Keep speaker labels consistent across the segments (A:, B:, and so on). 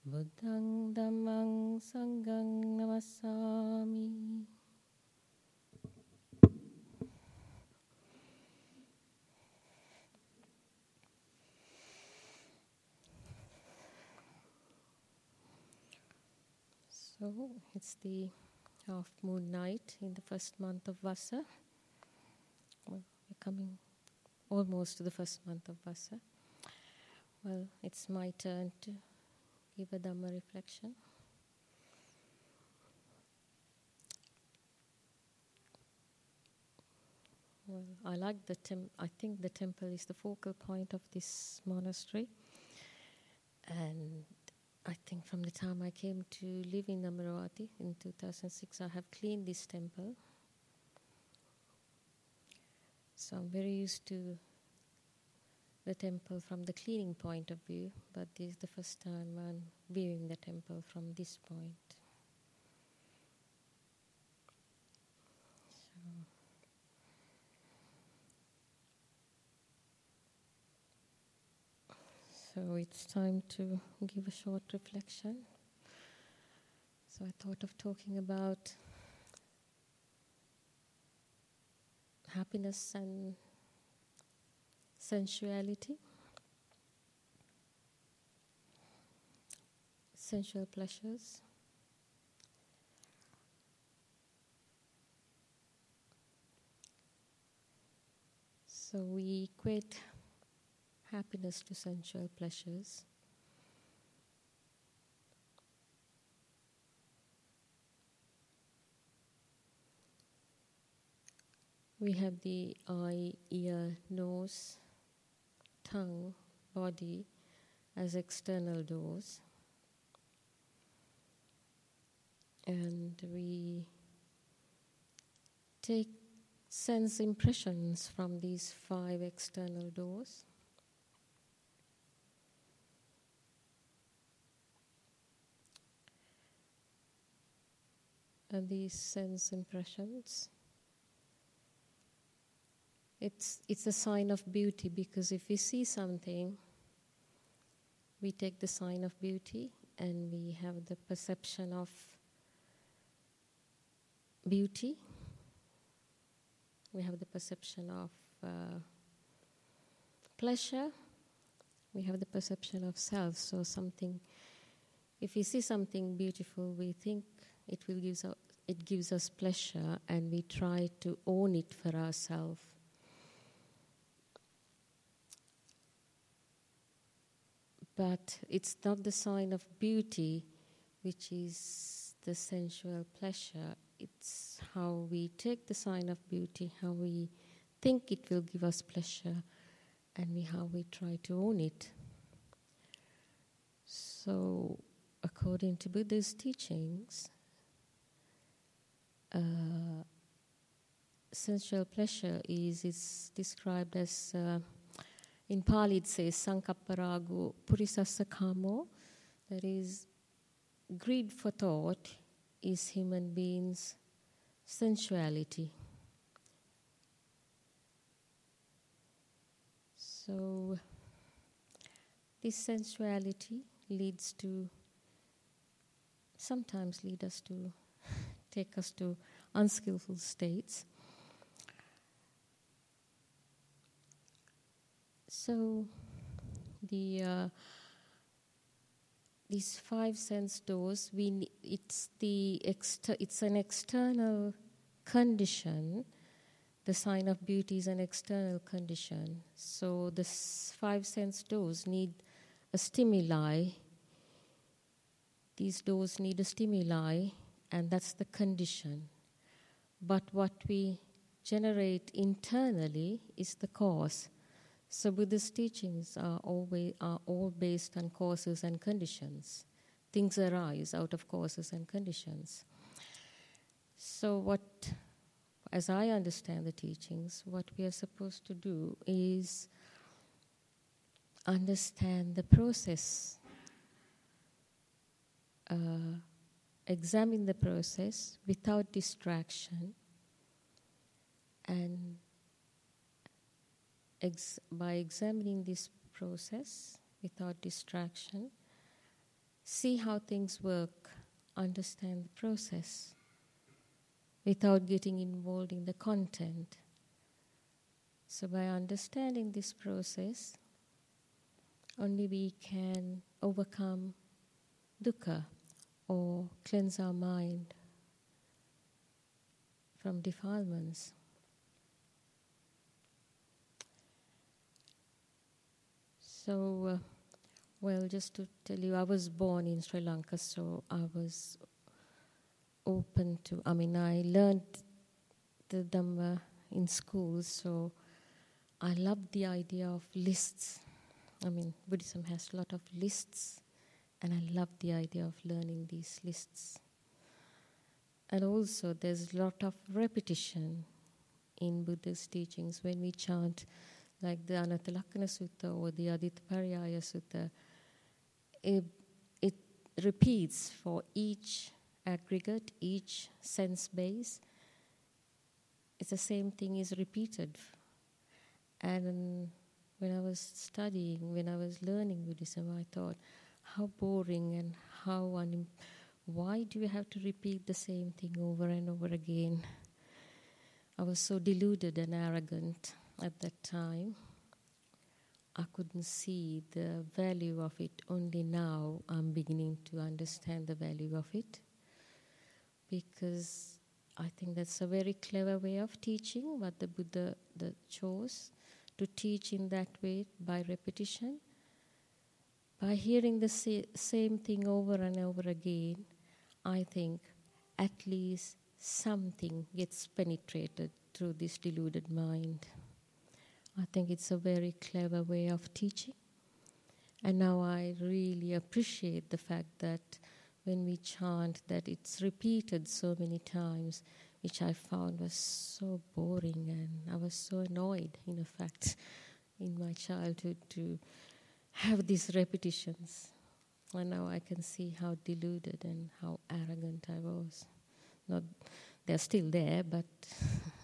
A: buddhang dhammang sanghang namassami So it's the half moon night in the first month of Vasa. Well, we're coming almost to the first month of Vasa. Well, it's my turn to give a Dhamma reflection. Well, I like the tem- I think the temple is the focal point of this monastery, and I think from the time I came to live in Amaravati in 2006, I have cleaned this temple. So I'm very used to the temple from the cleaning point of view, but this is the first time I'm viewing the temple from this point. So So it's time to give a short reflection. So I thought of talking about happiness and sensuality, sensual pleasures. So we equate happiness to sensual pleasures. We have the eye, ear, nose, tongue, body as external doors. And we take sense impressions from these five external doors. and these sense impressions. It's, it's a sign of beauty because if we see something, we take the sign of beauty and we have the perception of beauty. We have the perception of uh, pleasure. We have the perception of self. So, something, if we see something beautiful, we think it will gives it gives us pleasure and we try to own it for ourselves but it's not the sign of beauty which is the sensual pleasure. It's how we take the sign of beauty how we think it will give us pleasure and we, how we try to own it. So according to buddha's teachings uh, sensual pleasure is, is described as, uh, in Pali it says, Sankapparago Purisassa Kamo, that is, greed for thought is human beings' sensuality. So, this sensuality leads to, sometimes lead us to take us to unskillful states. So, the uh, these five sense doors, we it's the exter- it's an external condition. The sign of beauty is an external condition. So the five sense doors need a stimuli. These doors need a stimuli and that's the condition. But what we generate internally is the cause. So Buddhist teachings are always are all based on causes and conditions. things arise out of causes and conditions. So, what, as I understand the teachings, what we are supposed to do is understand the process, uh, examine the process without distraction, and ex- by examining this process without distraction, see how things work, understand the process without getting involved in the content. So, by understanding this process, only we can overcome dukkha or cleanse our mind from defilements. So, uh, well, just to tell you, I was born in Sri Lanka, so I was open to, I mean, I learned the Dhamma in school, so I loved the idea of lists. I mean, Buddhism has a lot of lists, and I love the idea of learning these lists. And also, there's a lot of repetition in Buddha's teachings when we chant, like the Anattalakkhana Sutta or the Aditta Pariyaya Sutta. It, it repeats for each aggregate, each sense base. It's the same thing is repeated. And when I was studying, when I was learning Buddhism, I thought, how boring and how un- why do you have to repeat the same thing over and over again? I was so deluded and arrogant at that time. I couldn't see the value of it. Only now I'm beginning to understand the value of it because I think that's a very clever way of teaching what the Buddha the chose to teach in that way by repetition. By hearing the sa- same thing over and over again, I think at least something gets penetrated through this deluded mind. I think it's a very clever way of teaching. And now I really appreciate the fact that when we chant that it's repeated so many times, which I found was so boring and I was so annoyed, in fact, in my childhood to have these repetitions. And now I can see how deluded and how arrogant I was. Not, they're still there, but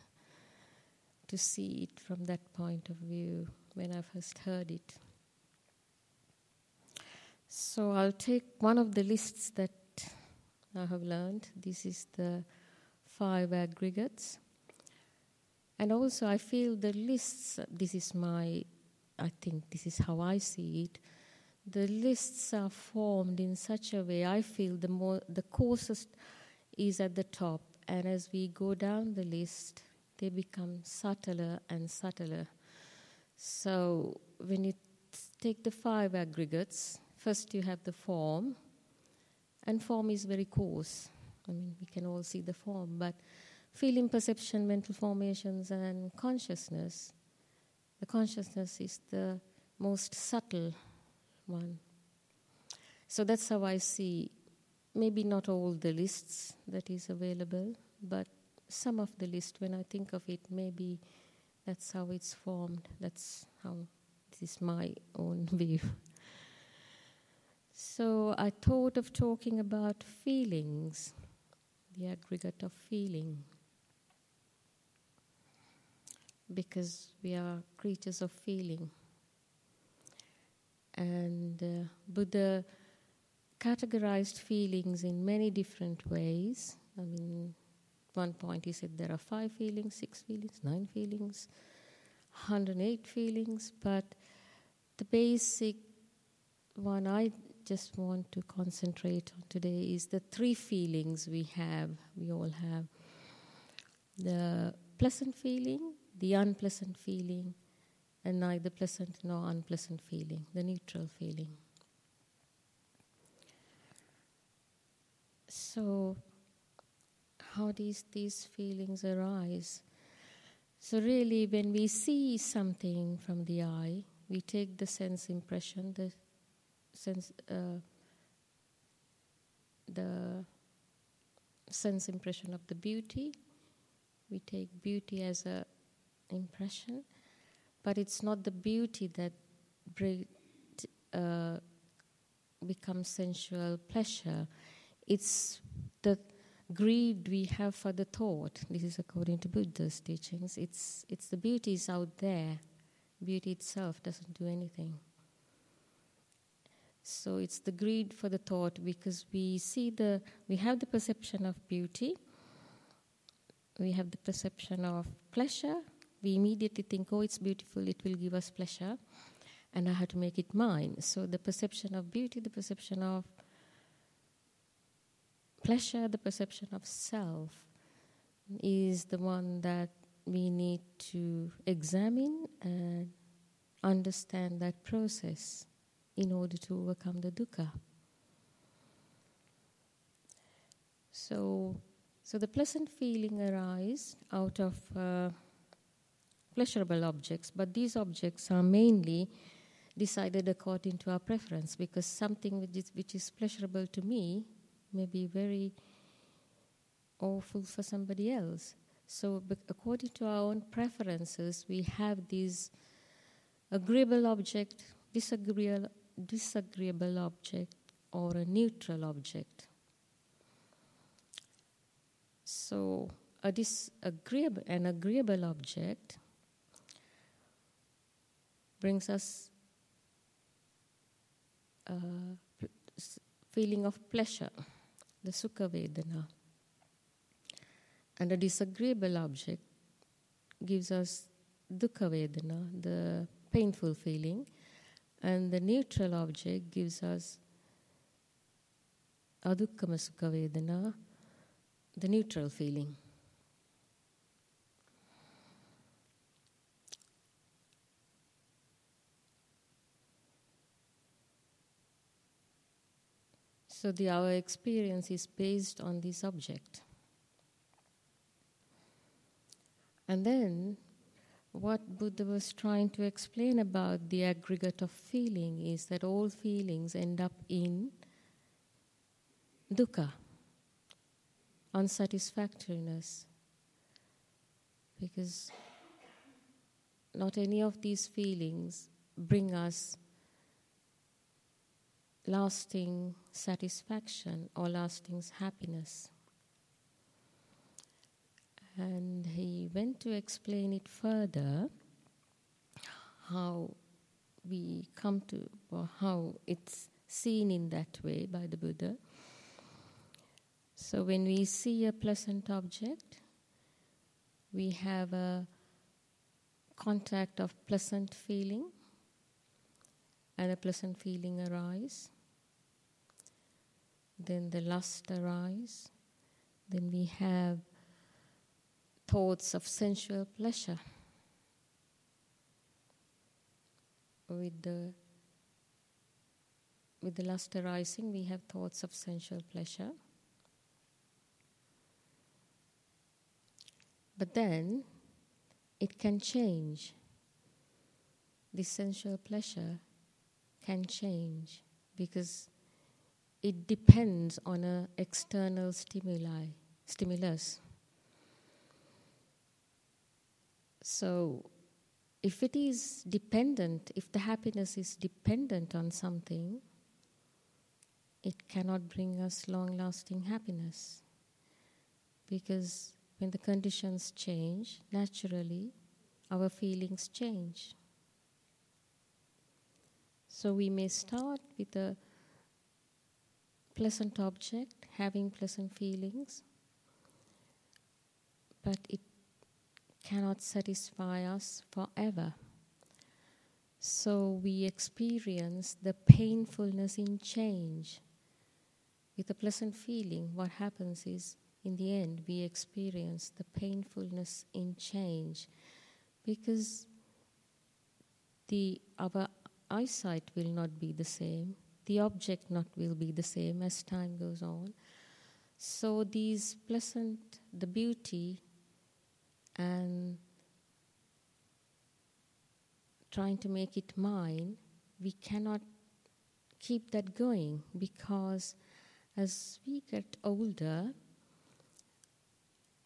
A: to see it from that point of view when I first heard it. So I'll take one of the lists that I have learned. This is the five aggregates. And also, I feel the lists, this is my, I think this is how I see it. The lists are formed in such a way, I feel the more, the coarsest is at the top. And as we go down the list, they become subtler and subtler. So when you take the five aggregates, First, you have the form, and form is very coarse. I mean, we can all see the form, but feeling, perception, mental formations, and consciousness, the consciousness is the most subtle one. So that's how I see maybe not all the lists that is available, but some of the list when I think of it, maybe that's how it's formed. That's how this is my own view. So I thought of talking about feelings, the aggregate of feeling. Because we are creatures of feeling. And uh, Buddha categorized feelings in many different ways. I mean, one point he said there are five feelings, six feelings, nine feelings, 108 feelings, but the basic one I just want to concentrate on today is the three feelings we have, we all have the pleasant feeling, the unpleasant feeling, and neither pleasant nor unpleasant feeling, the neutral feeling. So, how these these feelings arise? So, really, when we see something from the eye, we take the sense impression, the sense, uh, sense impression of the beauty. We take beauty as a impression, but it's not the beauty that uh, becomes sensual pleasure. It's the greed we have for the thought. This is according to Buddha's teachings. It's it's the beauty is out there. Beauty itself doesn't do anything. So it's the greed for the thought because we see the we have the perception of beauty. We have the perception of pleasure. We immediately think, oh, it's beautiful, it will give us pleasure, and I have to make it mine. So the perception of beauty, the perception of pleasure, the perception of self, is the one that we need to examine and understand that process in order to overcome the dukkha. So, so the pleasant feeling arises out of uh, pleasurable objects, but these objects are mainly decided according to our preference because something which is, which is pleasurable to me may be very awful for somebody else. So, according to our own preferences, we have these agreeable object, disagreeable, disagreeable object, or a neutral object. So, a disagreeable, an agreeable object brings us uh, a feeling of pleasure, the sukha vedana. And a disagreeable object gives us dukkha vedana, the painful feeling, and the neutral object gives us adukkama sukha vedana, the neutral feeling. So the our experience is based on this object. And then what Buddha was trying to explain about the aggregate of feeling is that all feelings end up in dukkha, unsatisfactoriness. Because not any of these feelings bring us lasting satisfaction or lasting happiness. And he went to explain it further how we come to, or how it's seen in that way by the Buddha. So when we see a pleasant object, we have a contact of pleasant feeling, and a pleasant feeling arise. Then the lust arise. Then we have thoughts of sensual pleasure with the with the lust arising we have thoughts of sensual pleasure but then it can change the sensual pleasure can change because it depends on an external stimuli stimulus So, if it is dependent, if the happiness is dependent on something, it cannot bring us long lasting happiness. Because when the conditions change, naturally, our feelings change. So we may start with a pleasant object, having pleasant feelings, but it cannot satisfy us forever. So we experience the painfulness in change. With a pleasant feeling, what happens is, in the end, we experience the painfulness in change because the, our eyesight will not be the same, the object not will be the same as time goes on. So these pleasant, the beauty and trying to make it mine, we cannot keep that going because as we get older,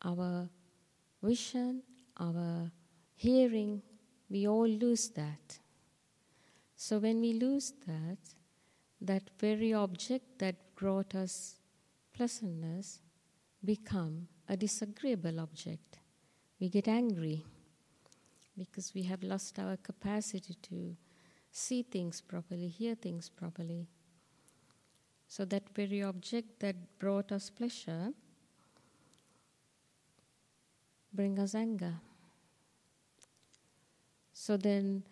A: our vision, our hearing, we all lose that. So when we lose that, that very object that brought us pleasantness become a disagreeable object. We get angry because we have lost our capacity to see things properly, hear things properly. So that very object that brought us pleasure bring us anger. So then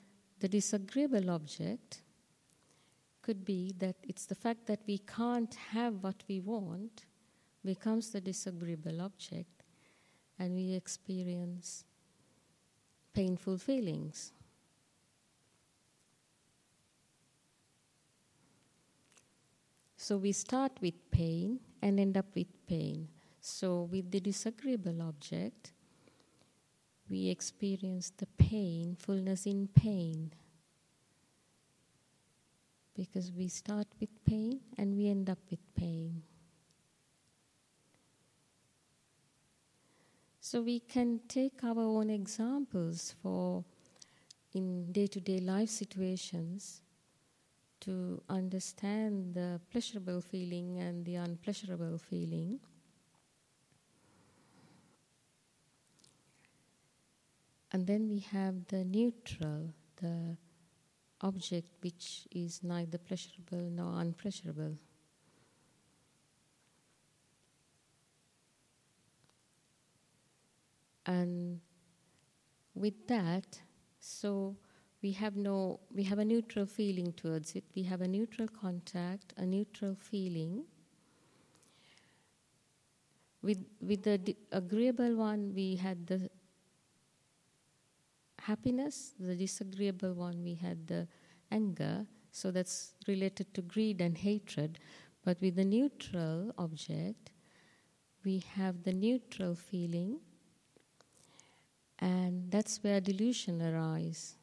A: the disagreeable object could be that it's the fact that we can't have what we want becomes the disagreeable object and we experience painful feelings. So we start with pain and end up with pain. So, with the disagreeable object, we experience the pain, fullness in pain. Because we start with pain and we end up with pain. So we can take our own examples for in day to day life situations to understand the pleasurable feeling and the unpleasurable feeling. And then we have the neutral, the object which is neither pleasurable nor unpleasurable. And with that, so we have no, we have a neutral feeling towards it. We have a neutral contact, a neutral feeling. With with the agreeable one, we had the happiness, the disagreeable one, we had the anger. So that's related to greed and hatred. But with the neutral object, we have the neutral feeling, and that's where delusion arises,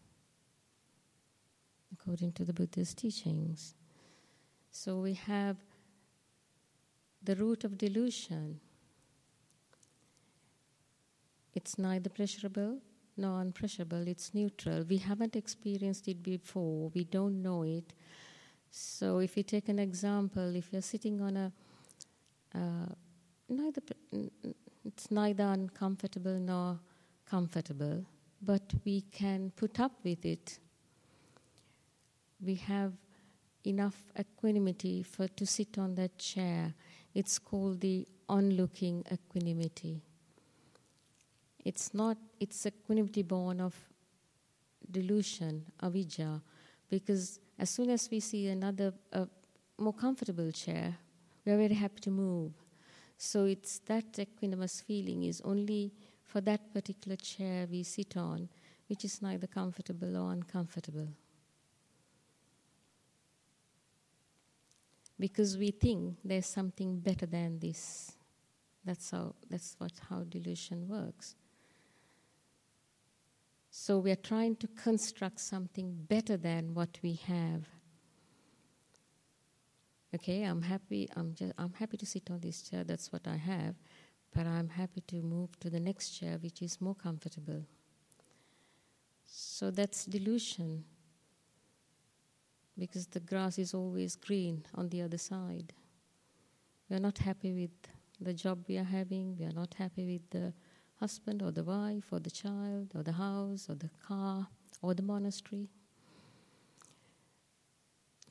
A: according to the Buddha's teachings. So we have the root of delusion. It's neither pleasurable non-pleasurable, it's neutral. We haven't experienced it before, we don't know it. So, if you take an example, if you're sitting on a, uh, neither, it's neither uncomfortable nor comfortable, but we can put up with it. We have enough equanimity for to sit on that chair. It's called the onlooking equanimity. It's not, it's a equanimity born of delusion, avijja, because as soon as we see another, more comfortable chair, we are very happy to move. So it's that equanimous feeling is only for that particular chair we sit on, which is neither comfortable or uncomfortable. Because we think there's something better than this. That's how that's what how delusion works. So we are trying to construct something better than what we have. Okay, I'm happy. I'm just. I'm happy to sit on this chair. That's what I have, but I'm happy to move to the next chair, which is more comfortable. So that's delusion. Because the grass is always green on the other side. We are not happy with the job we are having. We are not happy with the husband or the wife or the child or the house or the car or the monastery.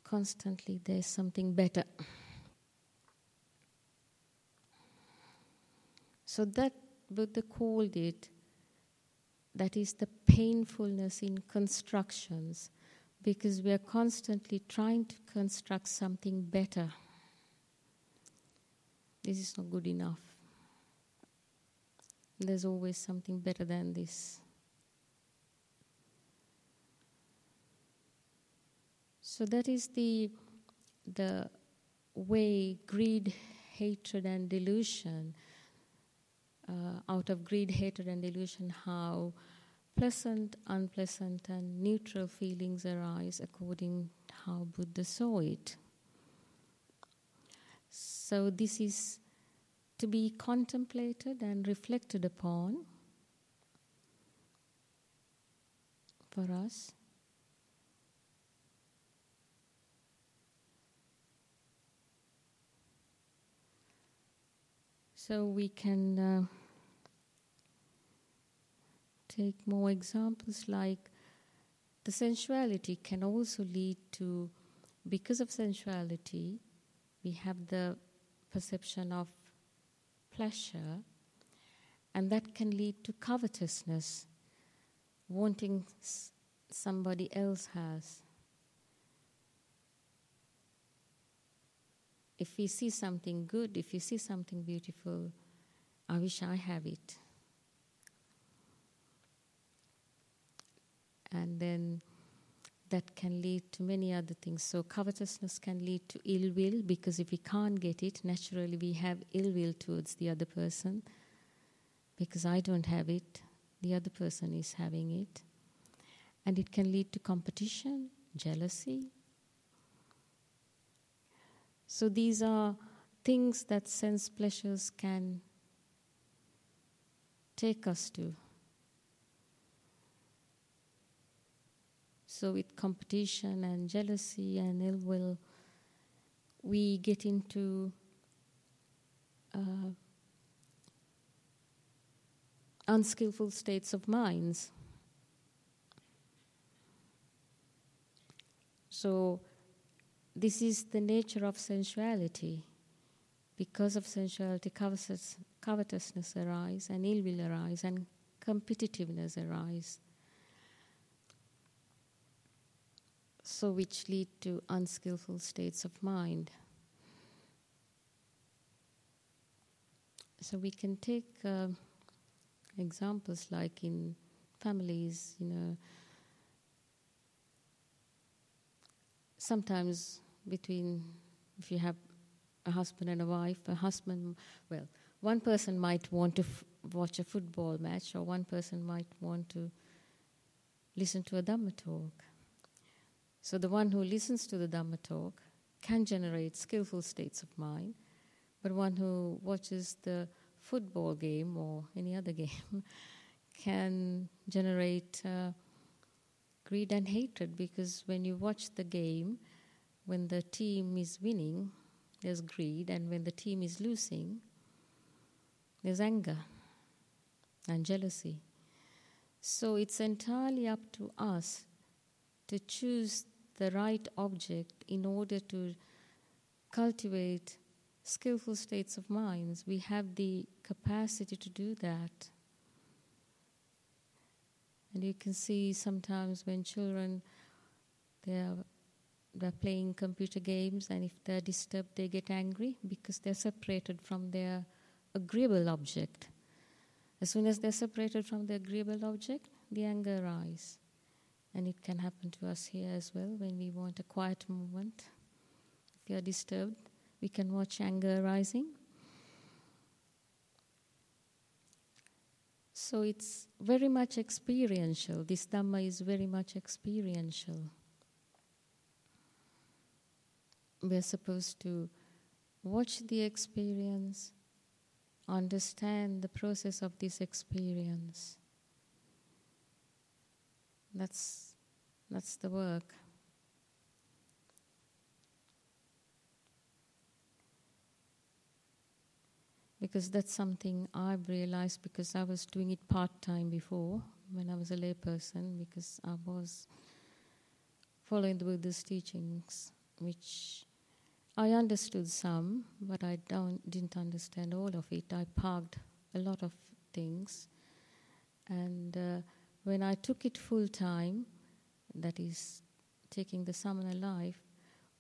A: Constantly there's something better. So that Buddha called it that is the painfulness in constructions because we are constantly trying to construct something better. This is not good enough. There's always something better than this. So that is the the way greed, hatred, and delusion. Uh, out of greed, hatred, and delusion, how pleasant, unpleasant, and neutral feelings arise according how Buddha saw it. So this is to be contemplated and reflected upon for us. So we can uh, take more examples like the sensuality can also lead to, because of sensuality, we have the perception of pleasure, and that can lead to covetousness, wanting somebody else has. If we see something good, if we see something beautiful, I wish I have it. And then that can lead to many other things. So, covetousness can lead to ill will because if we can't get it, naturally we have ill will towards the other person because I don't have it, the other person is having it. And it can lead to competition, jealousy. So, these are things that sense pleasures can take us to. So, with competition and jealousy and ill will, we get into uh, unskillful states of minds. So, this is the nature of sensuality. Because of sensuality, covetous, covetousness arise, and ill will arise, and competitiveness arise. So which lead to unskillful states of mind. So we can take uh, examples like in families, you know, sometimes between, if you have a husband and a wife, a husband, well, one person might want to f- watch a football match, or one person might want to listen to a Dhamma talk. So the one who listens to the Dhamma talk can generate skillful states of mind, but one who watches the football game or any other game can generate uh, greed and hatred because when you watch the game, when the team is winning, there's greed, and when the team is losing, there's anger and jealousy. So it's entirely up to us to choose the right object in order to cultivate skillful states of minds. We have the capacity to do that. And you can see sometimes when children they're they're playing computer games and if they're disturbed they get angry because they're separated from their agreeable object. As soon as they're separated from the agreeable object, the anger arises. And it can happen to us here as well when we want a quiet moment. If we are disturbed, we can watch anger rising. So it's very much experiential. This Dhamma is very much experiential. We're supposed to watch the experience, understand the process of this experience. That's, that's the work. Because that's something I've realized because I was doing it part time before when I was a layperson, because I was following the Buddha's teachings, which I understood some, but I don't, didn't understand all of it. I parked a lot of things. And uh, when I took it full time, that is taking the samana life,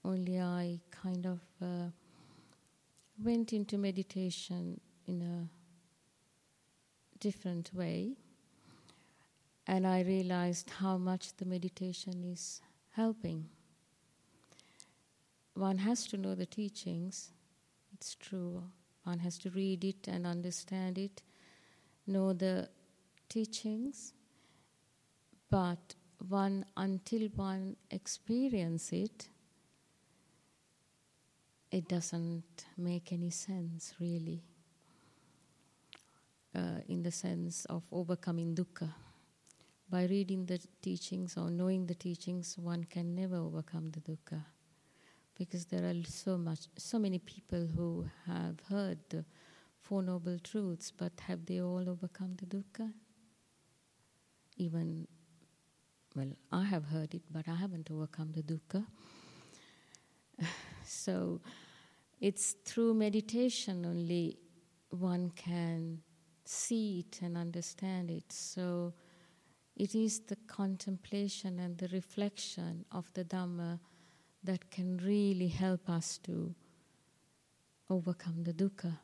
A: only I kind of uh, went into meditation in a different way. And I realized how much the meditation is helping. One has to know the teachings, it's true. One has to read it and understand it, know the teachings, but one until one experience it it doesn't make any sense really uh, in the sense of overcoming dukkha. By reading the teachings or knowing the teachings, one can never overcome the dukkha, because there are so much, so many people who have heard the Four Noble Truths, but have they all overcome the dukkha? Even, well, I have heard it, but I haven't overcome the dukkha. so, it's through meditation only one can see it and understand it. So it is the contemplation and the reflection of the Dhamma that can really help us to overcome the dukkha.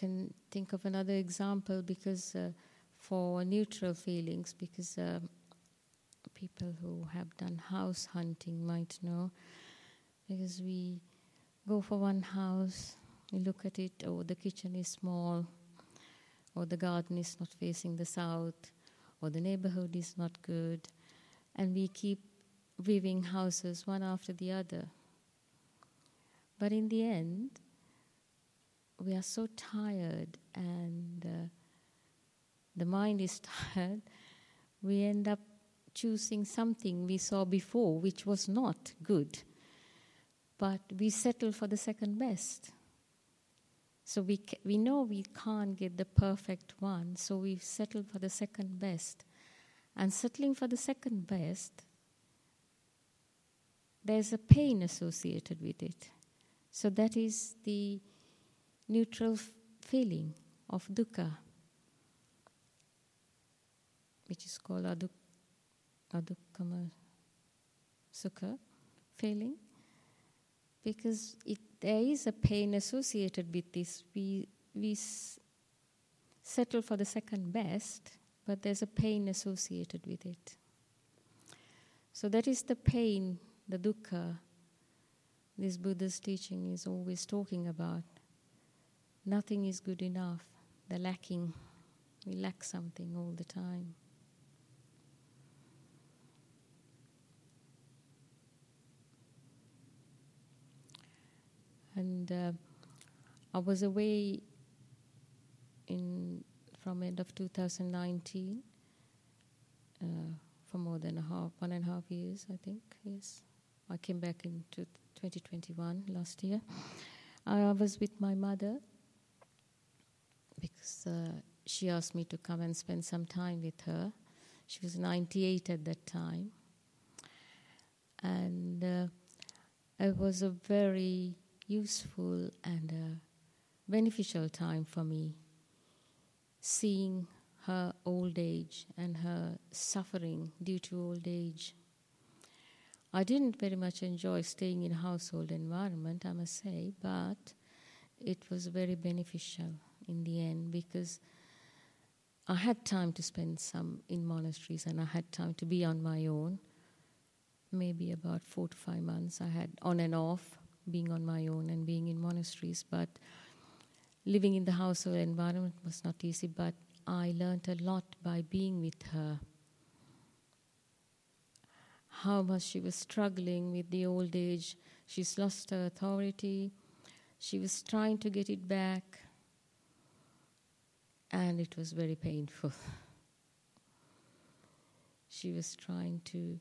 A: Can think of another example because uh, for neutral feelings, because uh, people who have done house hunting might know, because we go for one house, we look at it, oh, the kitchen is small, or the garden is not facing the south, or the neighborhood is not good, and we keep viewing houses one after the other. But in the end, we are so tired and uh, the mind is tired, we end up choosing something we saw before which was not good. But we settle for the second best. So we, ca- we know we can't get the perfect one, so we settle for the second best. And settling for the second best, there's a pain associated with it. So that is the neutral feeling of dukkha, which is called aduk- adukkama sukha feeling, because it, there is a pain associated with this. We, we s- settle for the second best, but there's a pain associated with it. So that is the pain, the dukkha, this Buddha's teaching is always talking about nothing is good enough, the lacking. We lack something all the time. And uh, I was away in from end of 2019 uh, for more than a half, one and a half years, I think. Yes, I came back in 2021 last year. I was with my mother because uh, she asked me to come and spend some time with her. She was 98 at that time. And uh, it was a very useful and uh, beneficial time for me, seeing her old age and her suffering due to old age. I didn't very much enjoy staying in a household environment, I must say, but it was very beneficial in the end because I had time to spend some in monasteries and I had time to be on my own. Maybe about four to five months I had on and off being on my own and being in monasteries, but living in the household environment was not easy, but I learned a lot by being with her. How much she was struggling with the old age. She's lost her authority. She was trying to get it back and it was very painful. she was trying to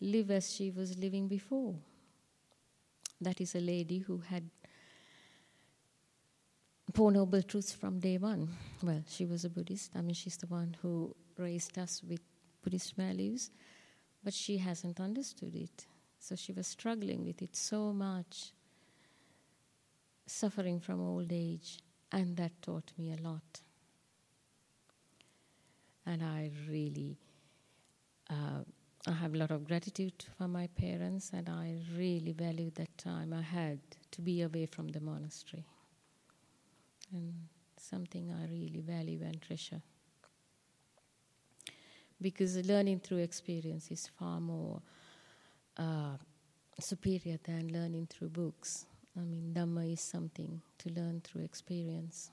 A: live as she was living before. That is a lady who had Four Noble Truths from day one. Well, she was a Buddhist. I mean, she's the one who raised us with Buddhist values, but she hasn't understood it. So she was struggling with it so much, suffering from old age, and that taught me a lot and I really uh, I have a lot of gratitude for my parents, and I really value that time I had to be away from the monastery, and something I really value and treasure. Because learning through experience is far more uh, superior than learning through books. I mean, Dhamma is something to learn through experience.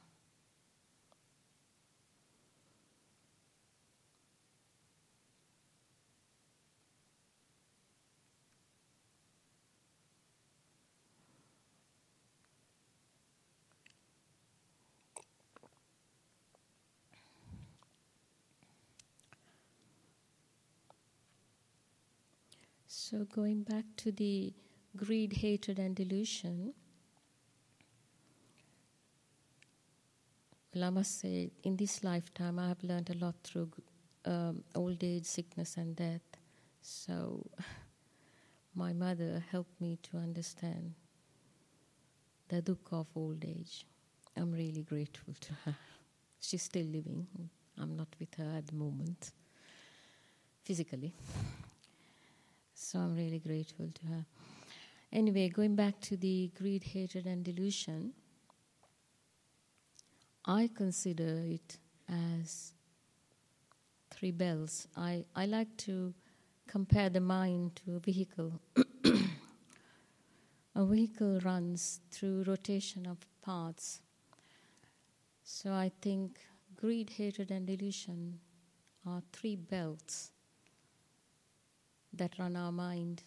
A: So, going back to the greed, hatred, and delusion, Lama said, in this lifetime, I have learned a lot through um, old age, sickness, and death. So, my mother helped me to understand the dukkha of old age. I'm really grateful to her. She's still living. I'm not with her at the moment, physically. So I'm really grateful to her. Anyway, going back to the greed, hatred, and delusion, I consider it as three bells. I, I like to compare the mind to a vehicle. a vehicle runs through rotation of parts. So I think greed, hatred, and delusion are three belts that run our mind.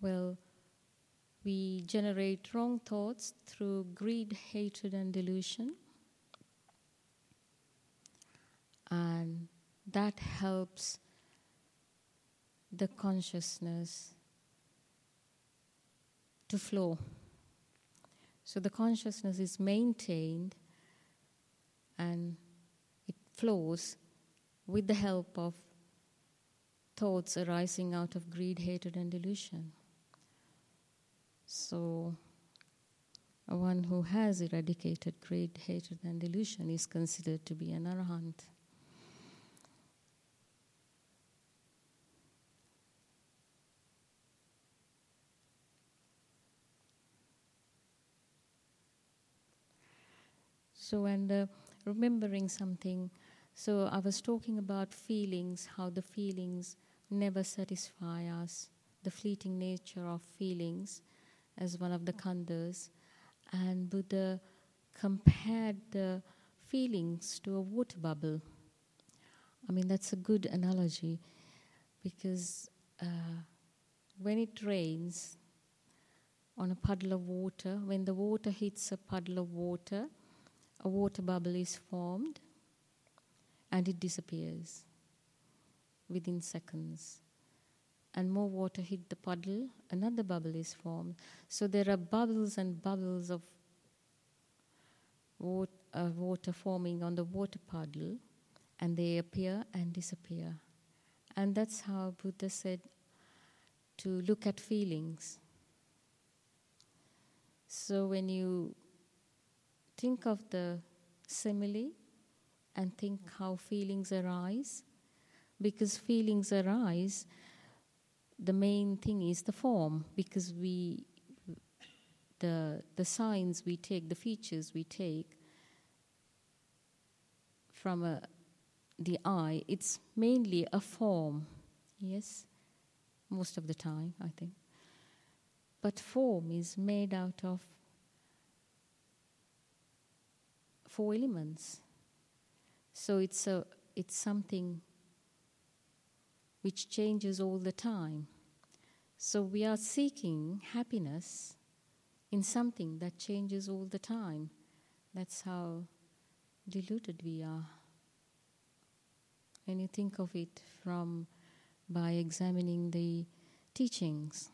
A: Well, we generate wrong thoughts through greed, hatred, and delusion. And that helps the consciousness to flow. So the consciousness is maintained and it flows with the help of thoughts arising out of greed, hatred, and delusion. So, one who has eradicated greed, hatred, and delusion is considered to be an arahant. So, and uh, remembering something, so I was talking about feelings, how the feelings never satisfy us, the fleeting nature of feelings as one of the khandhas. And Buddha compared the feelings to a water bubble. I mean, that's a good analogy because uh, when it rains on a puddle of water, when the water hits a puddle of water, a water bubble is formed and it disappears within seconds. And more water hit the puddle, another bubble is formed. So there are bubbles and bubbles of water, water forming on the water puddle, and they appear and disappear. And that's how Buddha said to look at feelings. So when you think of the simile and think how feelings arise. Because feelings arise, the main thing is the form, because we, the, the signs we take, the features we take from a, the eye, it's mainly a form, yes, most of the time, I think. But form is made out of four elements. So it's, a, it's something which changes all the time. So we are seeking happiness in something that changes all the time. That's how deluded we are. When you think of it from by examining the teachings.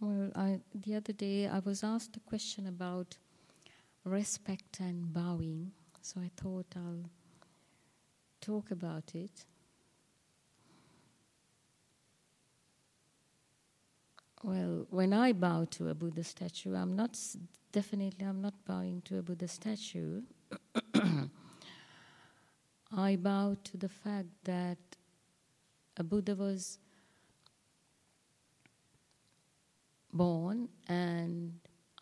A: Well, I, the other day I was asked a question about respect and bowing, so I thought I'll talk about it. Well, when I bow to a Buddha statue, I'm not definitely I'm not bowing to a Buddha statue. I bow to the fact that a Buddha was born and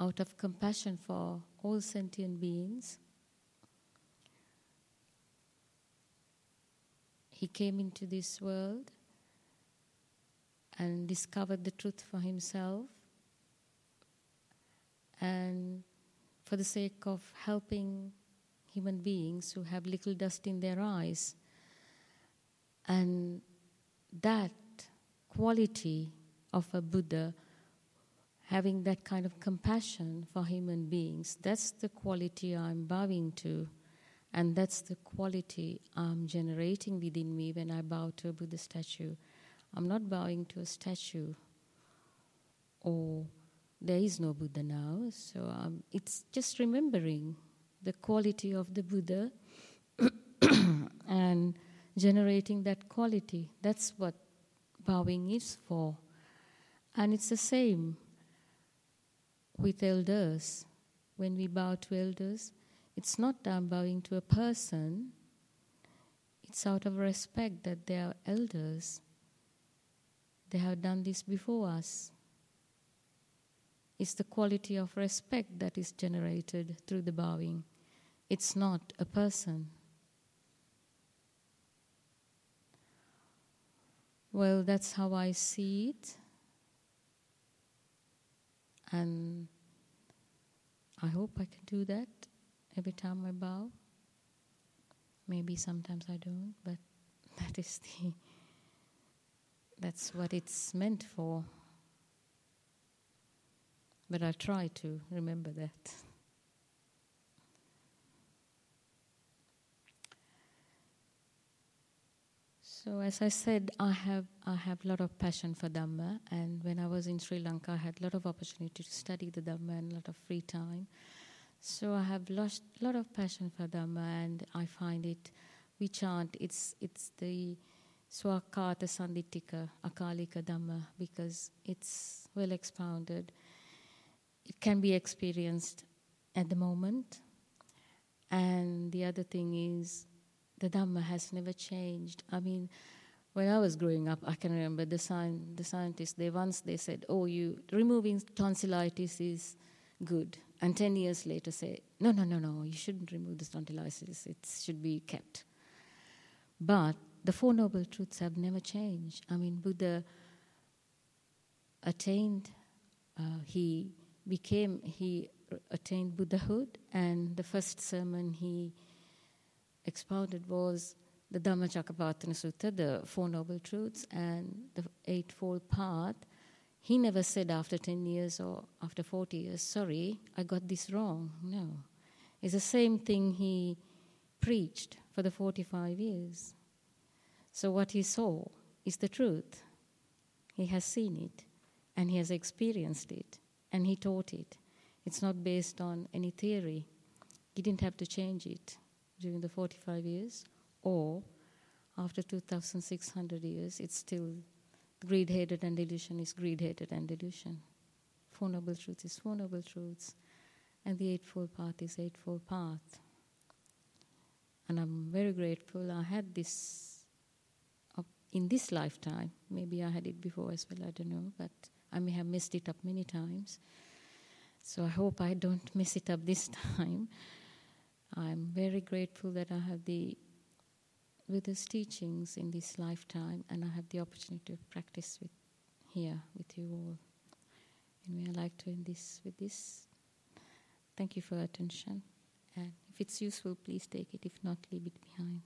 A: out of compassion for all sentient beings, he came into this world and discovered the truth for himself and for the sake of helping human beings who have little dust in their eyes. And that quality of a Buddha, having that kind of compassion for human beings, that's the quality I'm bowing to. And that's the quality I'm generating within me when I bow to a Buddha statue. I'm not bowing to a statue or there is no Buddha now. So um, it's just remembering the quality of the Buddha and generating that quality. That's what bowing is for. And it's the same with elders. When we bow to elders, it's not bowing to a person, it's out of respect that they are elders. They have done this before us. It's the quality of respect that is generated through the bowing. It's not a person. Well, that's how I see it. And I hope I can do that every time I bow. Maybe sometimes I don't, but that is the that's what it's meant for. But I try to remember that. So as I said, I have I have a lot of passion for Dhamma, and when I was in Sri Lanka, I had a lot of opportunity to study the Dhamma and a lot of free time. So I have lost a lot of passion for Dhamma, and I find it. We chant. It's it's the Swakata Sanditika Akalika Dhamma because it's well expounded it can be experienced at the moment. And the other thing is, the Dhamma has never changed. I mean, when I was growing up, I can remember the, sci- the scientists, they once they said, oh, you removing tonsillitis is good. And 10 years later say, no, no, no, no, you shouldn't remove the tonsillitis. It should be kept. But the Four Noble Truths have never changed. I mean, Buddha attained, uh, he became, he attained Buddhahood, and the first sermon he expounded was the Dhammacakkappavattana Sutta, the Four Noble Truths, and the Eightfold Path. He never said after 10 years or after 40 years, sorry, I got this wrong. No. It's the same thing he preached for the 45 years. So what he saw is the truth. He has seen it and he has experienced it and he taught it. It's not based on any theory. He didn't have to change it during the 45 years, or after 2,600 years, it's still greed, hatred, and delusion is greed, hatred, and delusion. Four Noble Truths is Four Noble Truths, and the Eightfold Path is Eightfold Path. And I'm very grateful I had this uh, in this lifetime. Maybe I had it before as well, I don't know, but I may have messed it up many times. So I hope I don't mess it up this time. I'm very grateful that I have the Buddha's teachings in this lifetime and I have the opportunity to practice with here with you all. And we are like to end this with this. Thank you for your attention. And if it's useful, please take it. If not, leave it behind.